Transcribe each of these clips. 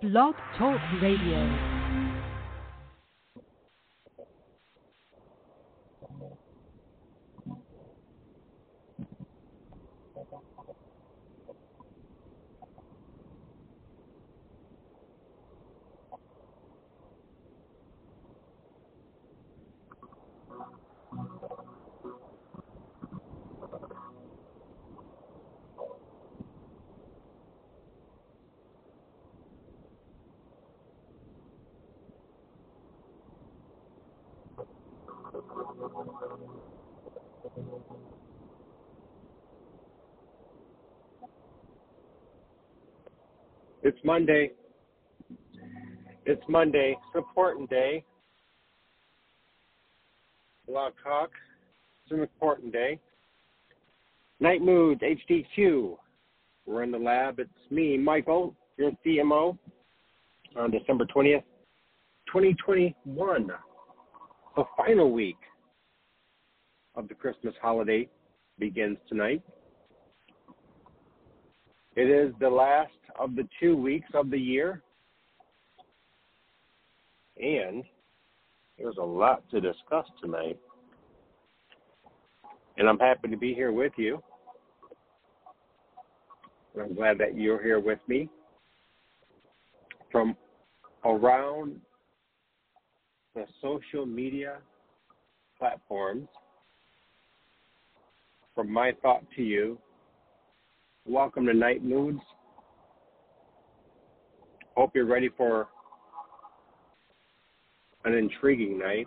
Blog Talk Radio. Monday. It's Monday. It's an important day. Blog Talk. It's an important day. Nite Moodz, HDQ. We're in the lab. It's me, Michael, your CMO, on December 20th, 2021. The final week of the Christmas holiday begins tonight. It is the last of the two weeks of the year. And there's a lot to discuss tonight. And I'm happy to be here with you. I'm glad that you're here with me from around the social media platforms. From my thought to you, welcome to Nite Moodz. Hope you're ready for an intriguing night.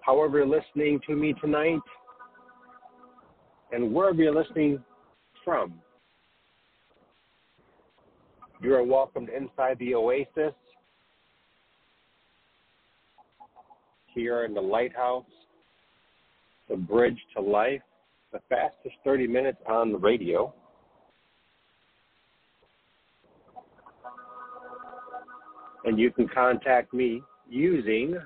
However, you're listening to me tonight, and wherever you're listening from, you are welcomed inside the oasis here in the lighthouse, the bridge to life, the fastest 30 minutes on the radio. and you can contact me using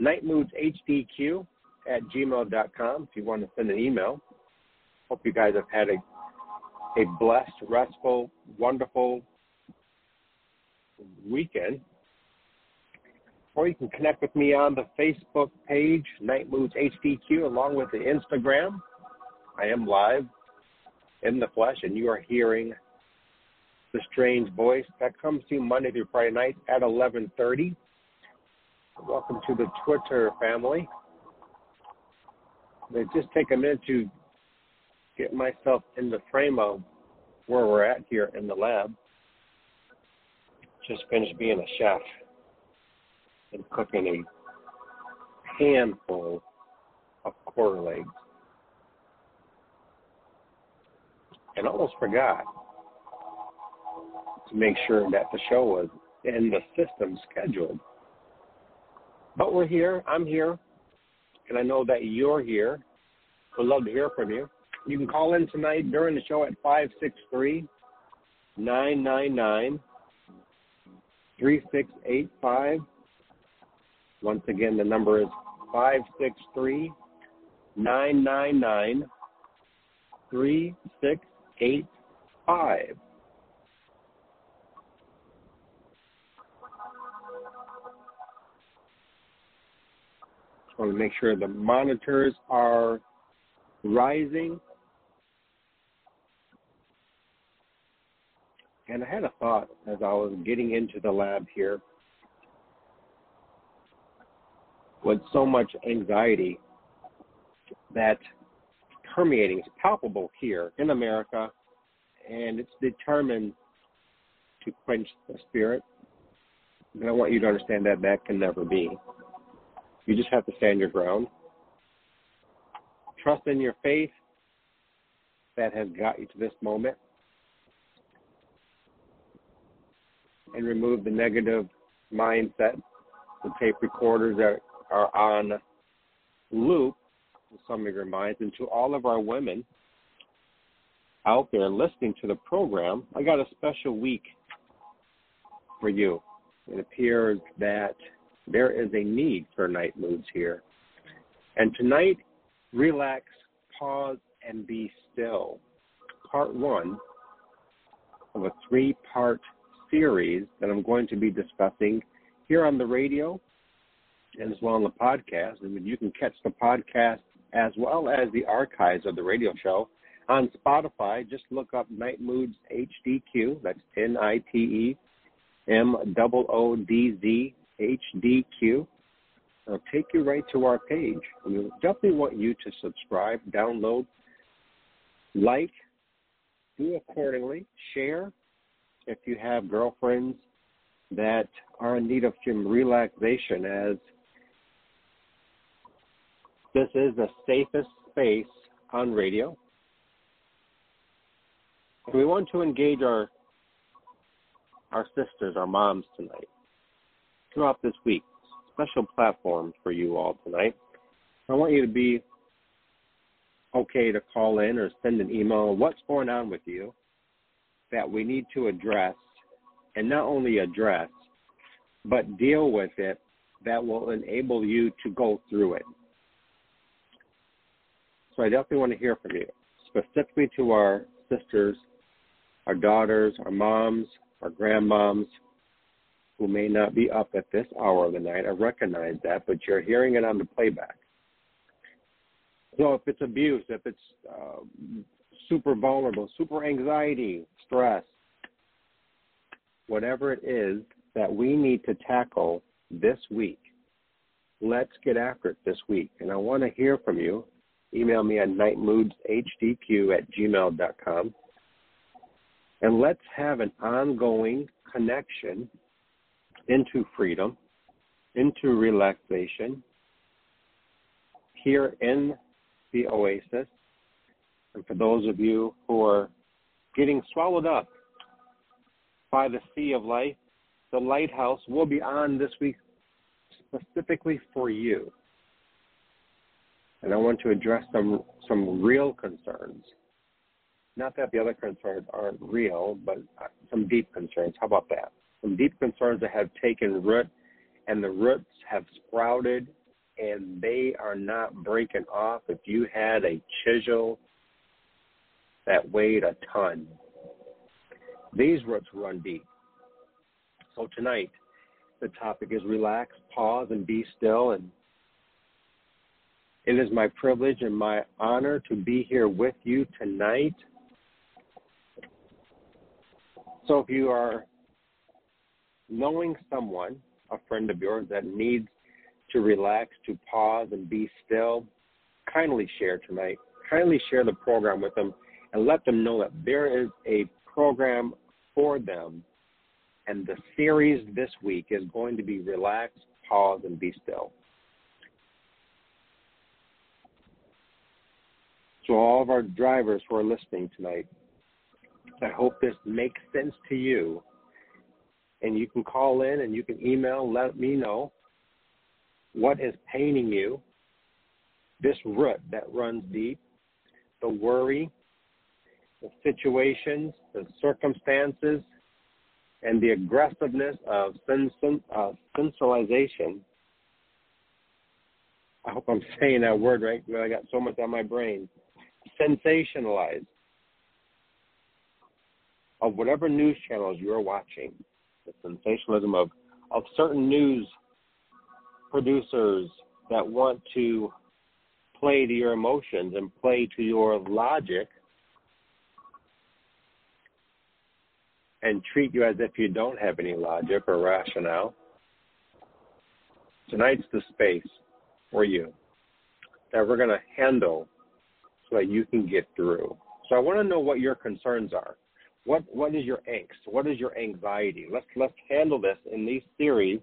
nightmoodshDQ at gmail.com if you want to send an email. Hope you guys have had a, a blessed, restful, wonderful weekend. Or you can connect with me on the Facebook page, Nite Moodz HDQ, along with the Instagram. I am live in the flesh, and you are hearing the Strange Voice. That comes to you Monday through Friday night at 11:30. Welcome to the Twitter family. May just take a minute to get myself in the frame of where we're at here in the lab. Just finished being a chef and cooking a handful of quarter legs. And almost forgot to make sure that the show was in the system scheduled. But we're here. I'm here. And I know that you're here. We'd love to hear from you. You can call in tonight during the show at 563 999 3685. Once again, the number is 563 999 3685. Want to make sure the monitors are rising. And I had a thought as I was getting into the lab here. With so much anxiety that permeating is palpable here in America, and it's determined to quench the spirit. And I want you to understand that that can never be. You just have to stand your ground. Trust in your faith that has got you to this moment. And remove the negative mindset, the tape recorders that are on loop some of your minds. And to all of our women out there listening to the program, I got a special week for you. It appears that there is a need for night moods here. And tonight, relax, pause, and be still. Part one of a three part series that I'm going to be discussing here on the radio and as well on the podcast. And you can catch the podcast as well as the archives of the radio show on Spotify. Just look up Nite Moodz HDQ. That's N I T E M O O D Z H D Q. It'll take you right to our page. We definitely want you to subscribe, download, like, do accordingly, share. If you have girlfriends that are in need of some relaxation, as this is the safest space on radio. We want to engage our our sisters, our moms tonight throughout this week. Special platform for you all tonight. I want you to be okay to call in or send an email. What's going on with you that we need to address, and not only address, but deal with it that will enable you to go through it. So I definitely want to hear from you, specifically to our sisters, our daughters, our moms, our grandmoms, who may not be up at this hour of the night. I recognize that, but you're hearing it on the playback. So if it's abuse, if it's uh, super vulnerable, super anxiety, stress, whatever it is that we need to tackle this week, let's get after it this week. And I want to hear from you. Email me at nightmoodshdq at gmail.com. And let's have an ongoing connection into freedom, into relaxation here in the oasis. And for those of you who are getting swallowed up by the sea of life, the lighthouse will be on this week specifically for you. And I want to address some some real concerns. Not that the other concerns aren't real, but uh, some deep concerns. How about that? Some deep concerns that have taken root and the roots have sprouted and they are not breaking off. If you had a chisel that weighed a ton, these roots run deep. So tonight, the topic is relax, pause, and be still. And it is my privilege and my honor to be here with you tonight. So if you are knowing someone, a friend of yours that needs to relax, to pause, and be still, kindly share tonight. Kindly share the program with them and let them know that there is a program for them. And the series this week is going to be Relax, Pause, and Be Still. So, all of our drivers who are listening tonight, I hope this makes sense to you. And you can call in and you can email, let me know what is paining you, this root that runs deep, the worry, the situations, the circumstances, and the aggressiveness of uh, sensualization. I hope I'm saying that word right. Because I got so much on my brain. Sensationalize of whatever news channels you're watching. The sensationalism of of certain news producers that want to play to your emotions and play to your logic and treat you as if you don't have any logic or rationale. Tonight's the space for you that we're going to handle so that you can get through. So I want to know what your concerns are. What what is your angst? What is your anxiety? Let's let's handle this in these series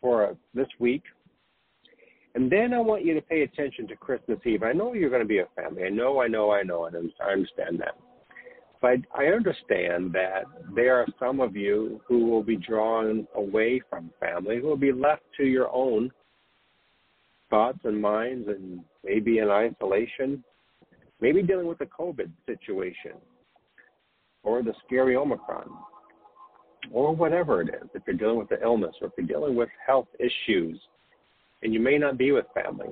for this week. And then I want you to pay attention to Christmas Eve. I know you're going to be a family. I know, I know, I know, and I understand that. But I understand that there are some of you who will be drawn away from family, who will be left to your own thoughts and minds and maybe in isolation, maybe dealing with the COVID situation or the scary Omicron or whatever it is, if you're dealing with the illness or if you're dealing with health issues and you may not be with family,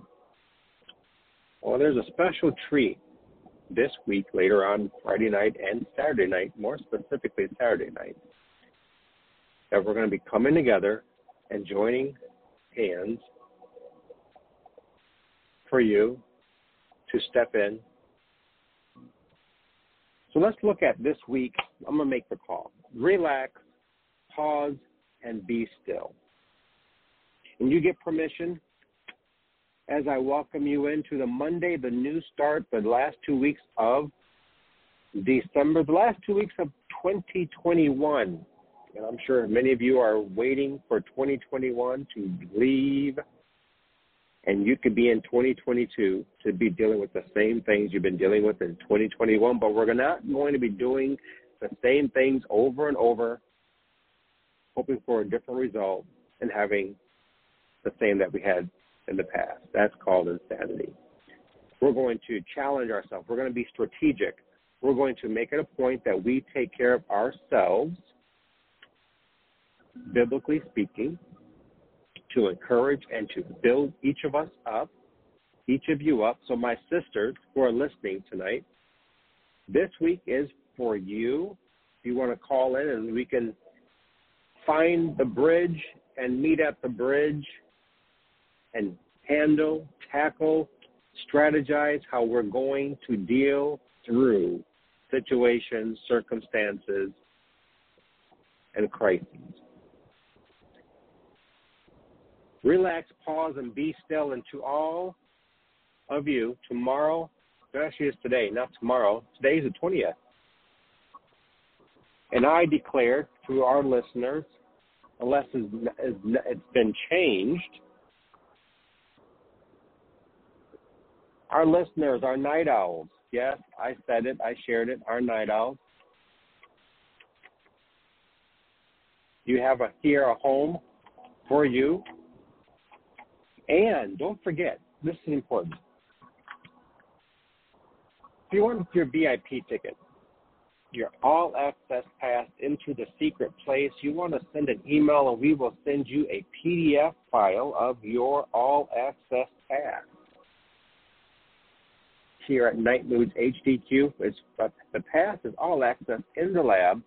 well, there's a special treat this week, later on Friday night and Saturday night, more specifically Saturday night, that we're going to be coming together and joining hands for you to step in. So let's look at this week. I'm going to make the call. Relax, pause, and be still. And you get permission as I welcome you into the Monday, the new start, the last two weeks of December, the last two weeks of 2021. And I'm sure many of you are waiting for 2021 to leave. And you could be in 2022 to be dealing with the same things you've been dealing with in 2021, but we're not going to be doing the same things over and over, hoping for a different result and having the same that we had in the past. That's called insanity. We're going to challenge ourselves. We're going to be strategic. We're going to make it a point that we take care of ourselves, biblically speaking, to encourage and to build each of us up, each of you up. So, my sisters who are listening tonight, this week is for you. If you want to call in and we can find the bridge and meet at the bridge and handle, tackle, strategize how we're going to deal through situations, circumstances, and crises. Relax, pause, and be still. And to all of you, tomorrow, actually it's today, not tomorrow, today is the 20th. And I declare to our listeners, unless it's been changed, Our listeners, our night owls. Yes, I said it. I shared it. Our night owls. You have a, here a home for you. And don't forget, this is important. If you want your VIP ticket, your all access pass into the secret place, you want to send an email and we will send you a PDF file of your all access pass here at Nite Moodz HDQ. The pass is all access in the lab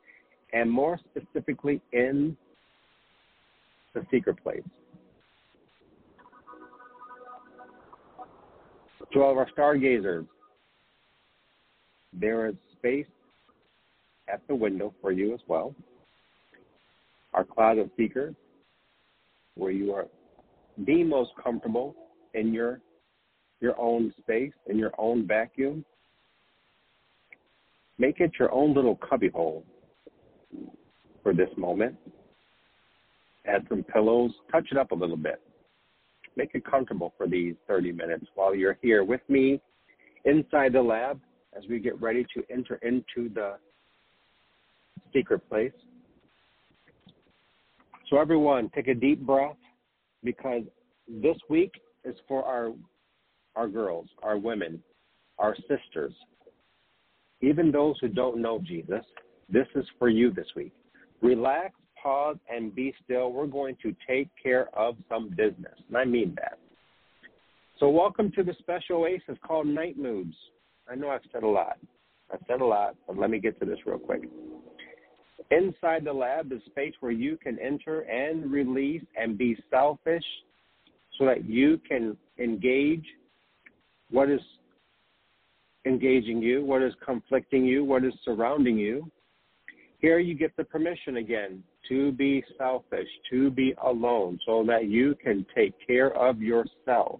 and more specifically in the secret place. To all of our stargazers, there is space at the window for you as well. Our closet seekers, where you are the most comfortable in your your own space in your own vacuum. Make it your own little cubbyhole for this moment. Add some pillows, touch it up a little bit. Make it comfortable for these 30 minutes while you're here with me inside the lab as we get ready to enter into the secret place. So, everyone, take a deep breath because this week is for our our girls, our women, our sisters, even those who don't know Jesus, this is for you this week. Relax, pause, and be still. We're going to take care of some business. And I mean that. So, welcome to the special oasis called Nite Moodz. I know I've said a lot. I've said a lot, but let me get to this real quick. Inside the lab is space where you can enter and release and be selfish so that you can engage what is engaging you, what is conflicting you, what is surrounding you. Here you get the permission again to be selfish, to be alone, so that you can take care of yourself.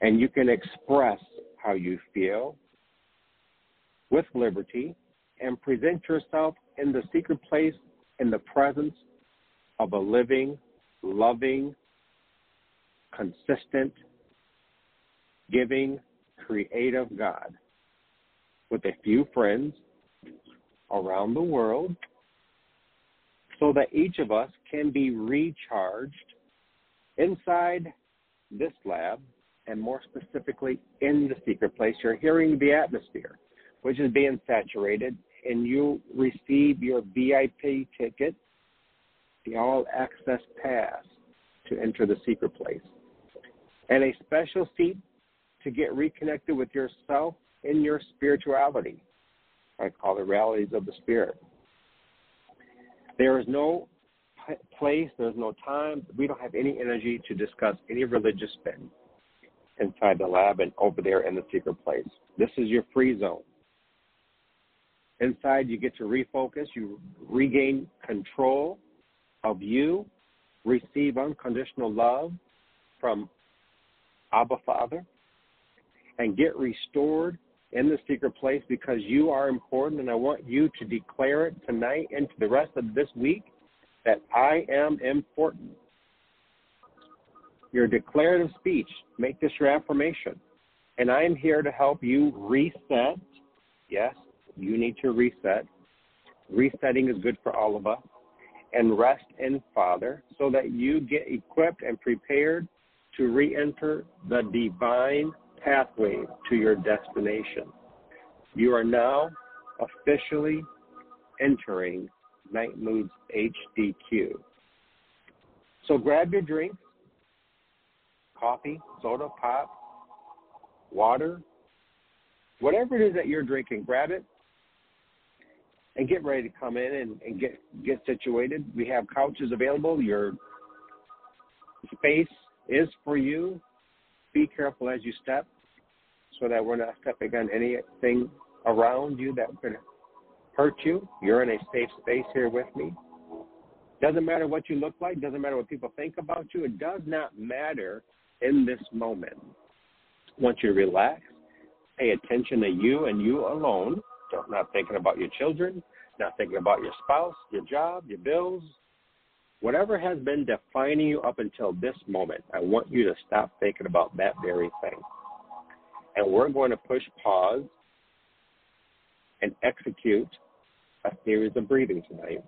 And you can express how you feel with liberty and present yourself in the secret place in the presence of a living, loving, consistent, giving, creative God. With a few friends around the world so that each of us can be recharged inside this lab and more specifically in the secret place. You're hearing the atmosphere, which is being saturated, and you receive your VIP ticket, the all access pass to enter the secret place, and a special seat to get reconnected with yourself in your spirituality. I call the realities of the spirit. There is no place, there's no time. We don't have any energy to discuss any religious spin inside the lab and over there in the secret place. This is your free zone. Inside, you get to refocus, you regain control of you, receive unconditional love from Abba Father, and get restored in the secret place because you are important. And I want you to declare it tonight and for the rest of this week that I am important. Your declarative speech, make this your affirmation. And I am here to help you reset. Yes, you need to reset. Resetting is good for all of us. And rest in Father so that you get equipped and prepared to re enter the divine pathway to your destination. You are now officially entering Nite Moodz HDQ. So grab your drink, coffee, soda, pop, water, whatever it is that you're drinking, grab it and get ready to come in and, and get get situated. We have couches available. Your space is for you. Be careful as you step so that we're not stepping on anything around you that could hurt you. You're in a safe space here with me. Doesn't matter what you look like, doesn't matter what people think about you. It does not matter in this moment. Once you relax, pay attention to you and you alone, Don't not thinking about your children, not thinking about your spouse, your job, your bills, whatever has been defining you up until this moment, I want you to stop thinking about that very thing. And we're going to push pause and execute a series of breathing tonight.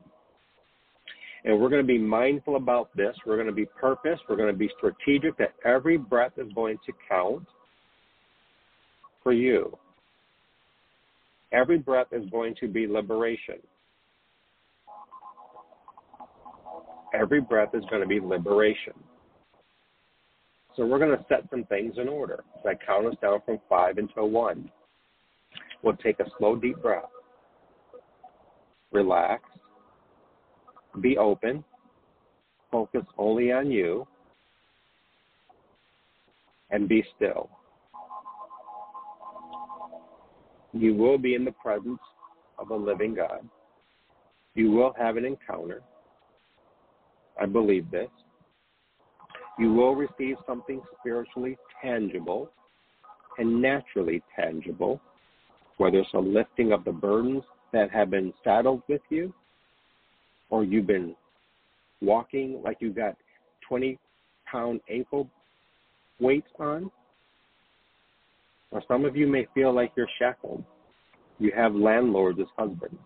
And we're going to be mindful about this. We're going to be purpose. We're going to be strategic that every breath is going to count for you. Every breath is going to be liberation. Every breath is going to be liberation. So we're going to set some things in order. So I count us down from five until one. We'll take a slow, deep breath. Relax. Be open. Focus only on you. And be still. You will be in the presence of a living God. You will have an encounter. I believe this. You will receive something spiritually tangible and naturally tangible, whether it's a lifting of the burdens that have been saddled with you, or you've been walking like you've got 20 pound ankle weights on, or some of you may feel like you're shackled. You have landlords as husbands,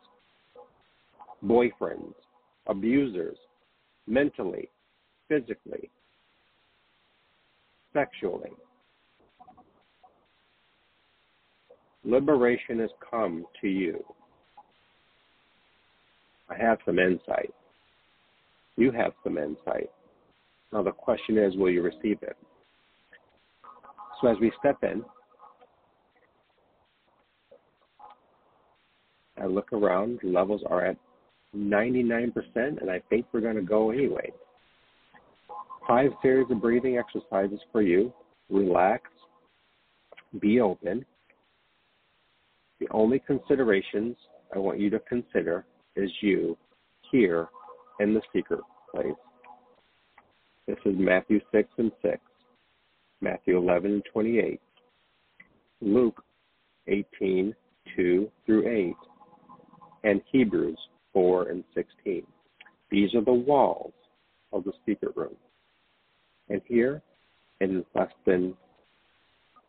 boyfriends, abusers, mentally, physically, sexually. Liberation has come to you. I have some insight. You have some insight. Now the question is, will you receive it? So as we step in, I look around, levels are at 99%, and I think we're going to go anyway. Five series of breathing exercises for you. Relax, be open. The only considerations I want you to consider is you here in the secret place. This is Matthew 6 and 6, Matthew 11 and 28, Luke 18, 2 through 8, and Hebrews 4 and 16. These are the walls of the secret room. And here, in less than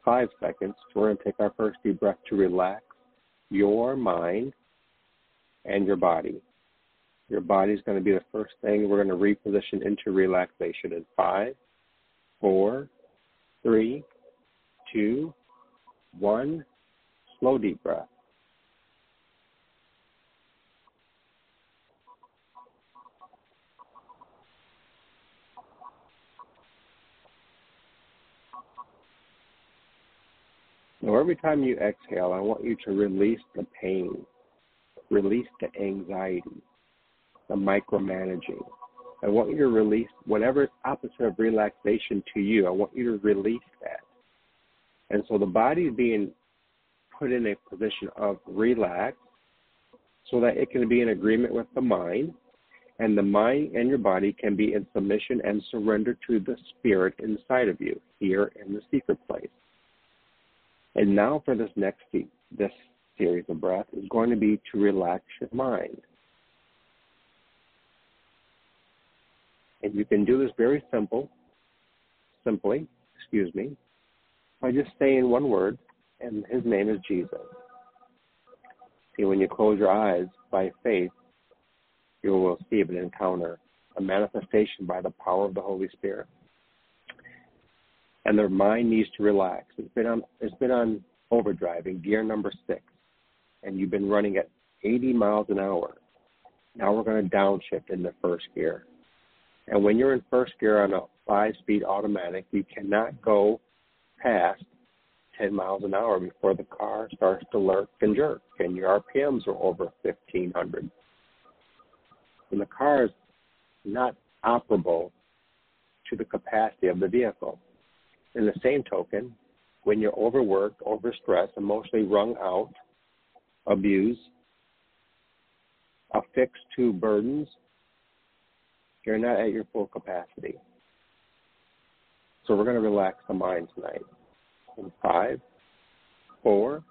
five seconds, we're going to take our first deep breath to relax your mind and your body. Your body is going to be the first thing we're going to reposition into relaxation in five, four, three, two, one. Slow deep breath. Now, every time you exhale, I want you to release the pain, release the anxiety, the micromanaging. I want you to release whatever is opposite of relaxation to you. I want you to release that. And so the body is being put in a position of relax so that it can be in agreement with the mind and the mind and your body can be in submission and surrender to the spirit inside of you here in the secret place. And now for this next this series of breath is going to be to relax your mind. And you can do this very simple, simply, excuse me, by just saying one word, and his name is Jesus. See, when you close your eyes by faith, you will receive an encounter, a manifestation by the power of the Holy Spirit. And their mind needs to relax. It's been on it's been on overdrive in gear number six, and you've been running at 80 miles an hour. Now we're going to downshift into first gear. And when you're in first gear on a five speed automatic, you cannot go past 10 miles an hour before the car starts to lurk and jerk, and your RPMs are over 1500 and the car is not operable to the capacity of the vehicle. In the same token, when you're overworked, overstressed, emotionally wrung out, abused, affixed to burdens, you're not at your full capacity. So we're going to relax the mind tonight. In five, four,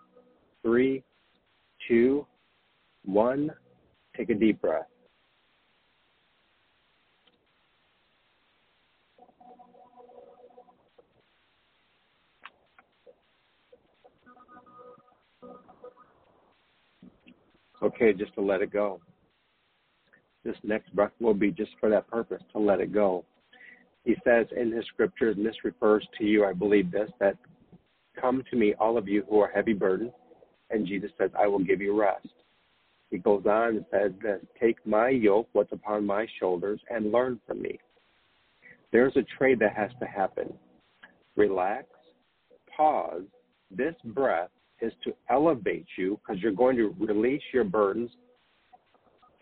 three, two, one, take a deep breath. Okay just to let it go. This next breath will be just for that purpose, to let it go. He says in his scriptures, and this refers to you, I believe this, that come to me, all of you who are heavy burdened, and Jesus says, I will give you rest. He goes on and says this, take my yoke, what's upon my shoulders, and learn from me. There's a trade that has to happen. Relax, pause, this breath is to elevate you because you're going to release your burdens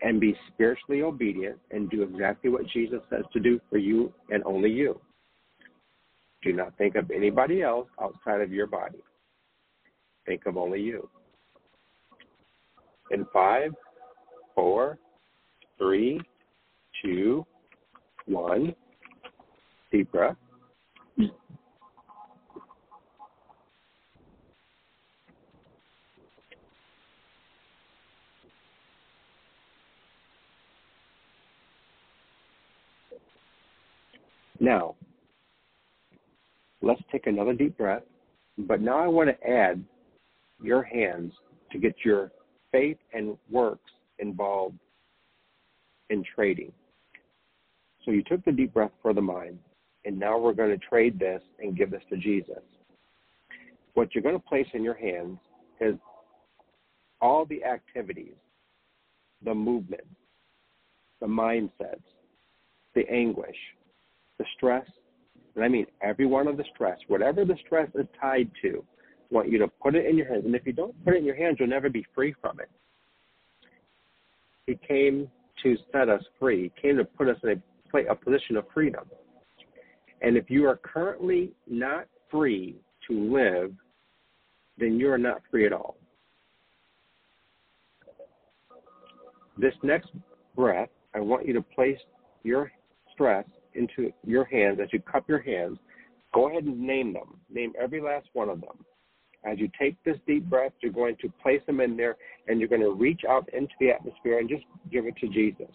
and be spiritually obedient and do exactly what Jesus says to do for you and only you. Do not think of anybody else outside of your body. Think of only you. In five, four, three, two, one, deep breath. Now, let's take another deep breath. But now I want to add your hands to get your faith and works involved in trading. So you took the deep breath for the mind, and now we're going to trade this and give this to Jesus. What you're going to place in your hands is all the activities, the movements, the mindsets, the anguish, the stress, and I mean every one of the stress, whatever the stress is tied to, I want you to put it in your hands. And if you don't put it in your hands, you'll never be free from it. He came to set us free. He came to put us in a, a position of freedom. And if you are currently not free to live, then you are not free at all. This next breath, I want you to place your stress into your hands, as you cup your hands, go ahead and name them. Name every last one of them. As you take this deep breath, you're going to place them in there and you're going to reach out into the atmosphere and just give it to Jesus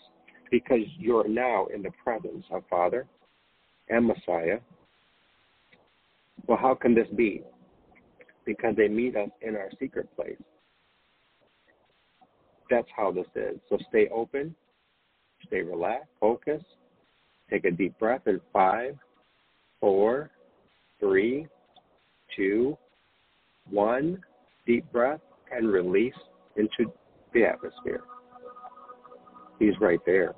because you're now in the presence of Father and Messiah. Well, how can this be? Because they meet us in our secret place. That's how this is. So stay open, stay relaxed, focus, Take a deep breath in five, four, three, two, one. Deep breath and release into the atmosphere. He's right there.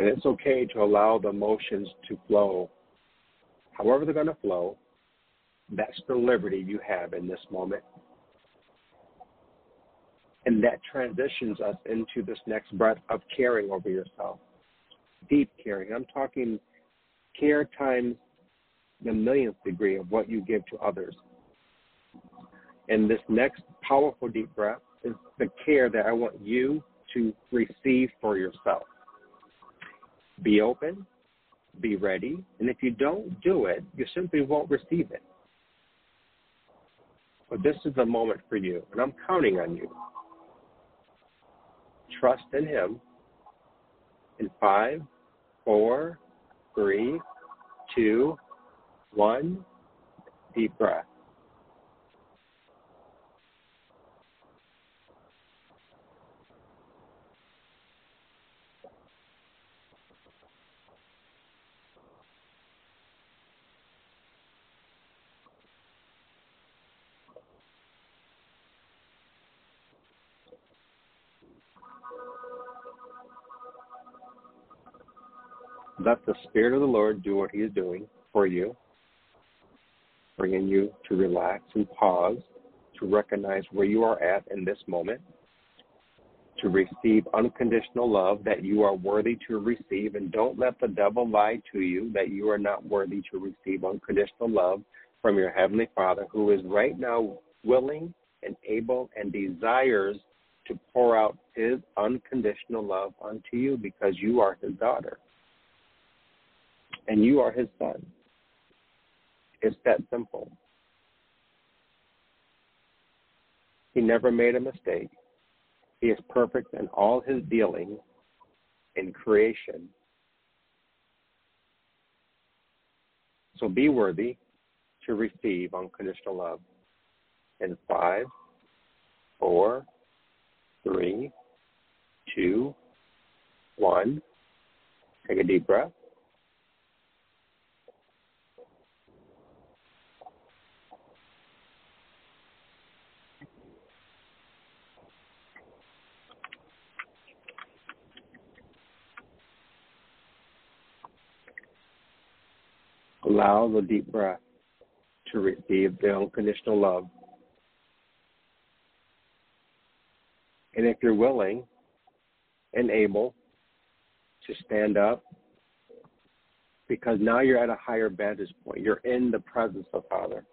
And it's okay to allow the emotions to flow however they're going to flow. That's the liberty you have in this moment. And that transitions us into this next breath of caring over yourself. Deep caring. I'm talking care times the millionth degree of what you give to others. And this next powerful deep breath is the care that I want you to receive for yourself. Be open, be ready, and if you don't do it, you simply won't receive it. But this is the moment for you, and I'm counting on you. Trust in Him. In five, four, three, two, one, deep breath. Let the Spirit of the Lord do what He is doing for you, bringing you to relax and pause, to recognize where you are at in this moment, to receive unconditional love that you are worthy to receive, and don't let the devil lie to you that you are not worthy to receive unconditional love from your Heavenly Father, who is right now willing and able and desires to pour out His unconditional love unto you because you are His daughter and you are his son. It's that simple. He never made a mistake. He is perfect in all his dealings in creation. So be worthy to receive unconditional love. In five, four, three, two, one. Take a deep breath. Allow the deep breath to receive the unconditional love. And if you're willing and able to stand up, because now you're at a higher vantage point, you're in the presence of Father,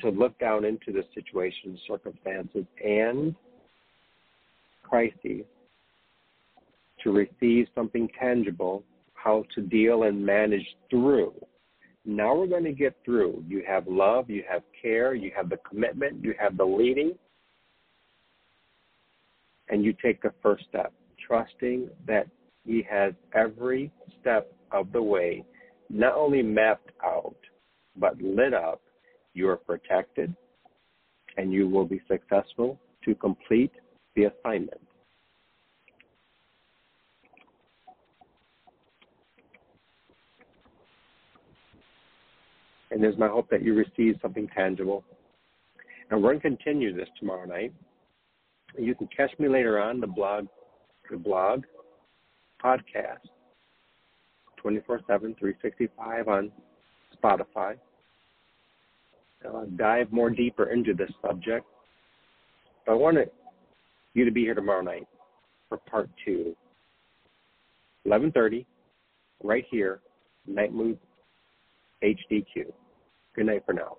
to look down into the situation, circumstances, and crises, to receive something tangible, how to deal and manage through. Now we're going to get through. You have love, you have care, you have the commitment, you have the leading, and you take the first step, trusting that He has every step of the way not only mapped out, but lit up. You are protected, and you will be successful to complete the assignment. And it's my hope that you receive something tangible. And we're going to continue this tomorrow night. You can catch me later on the blog, the blog podcast, 24 7, 365 on Spotify. I'll dive more deeper into this subject. But I want you to be here tomorrow night for part two. 11.30, right here, Nite Moodz HDQ. Good night for now.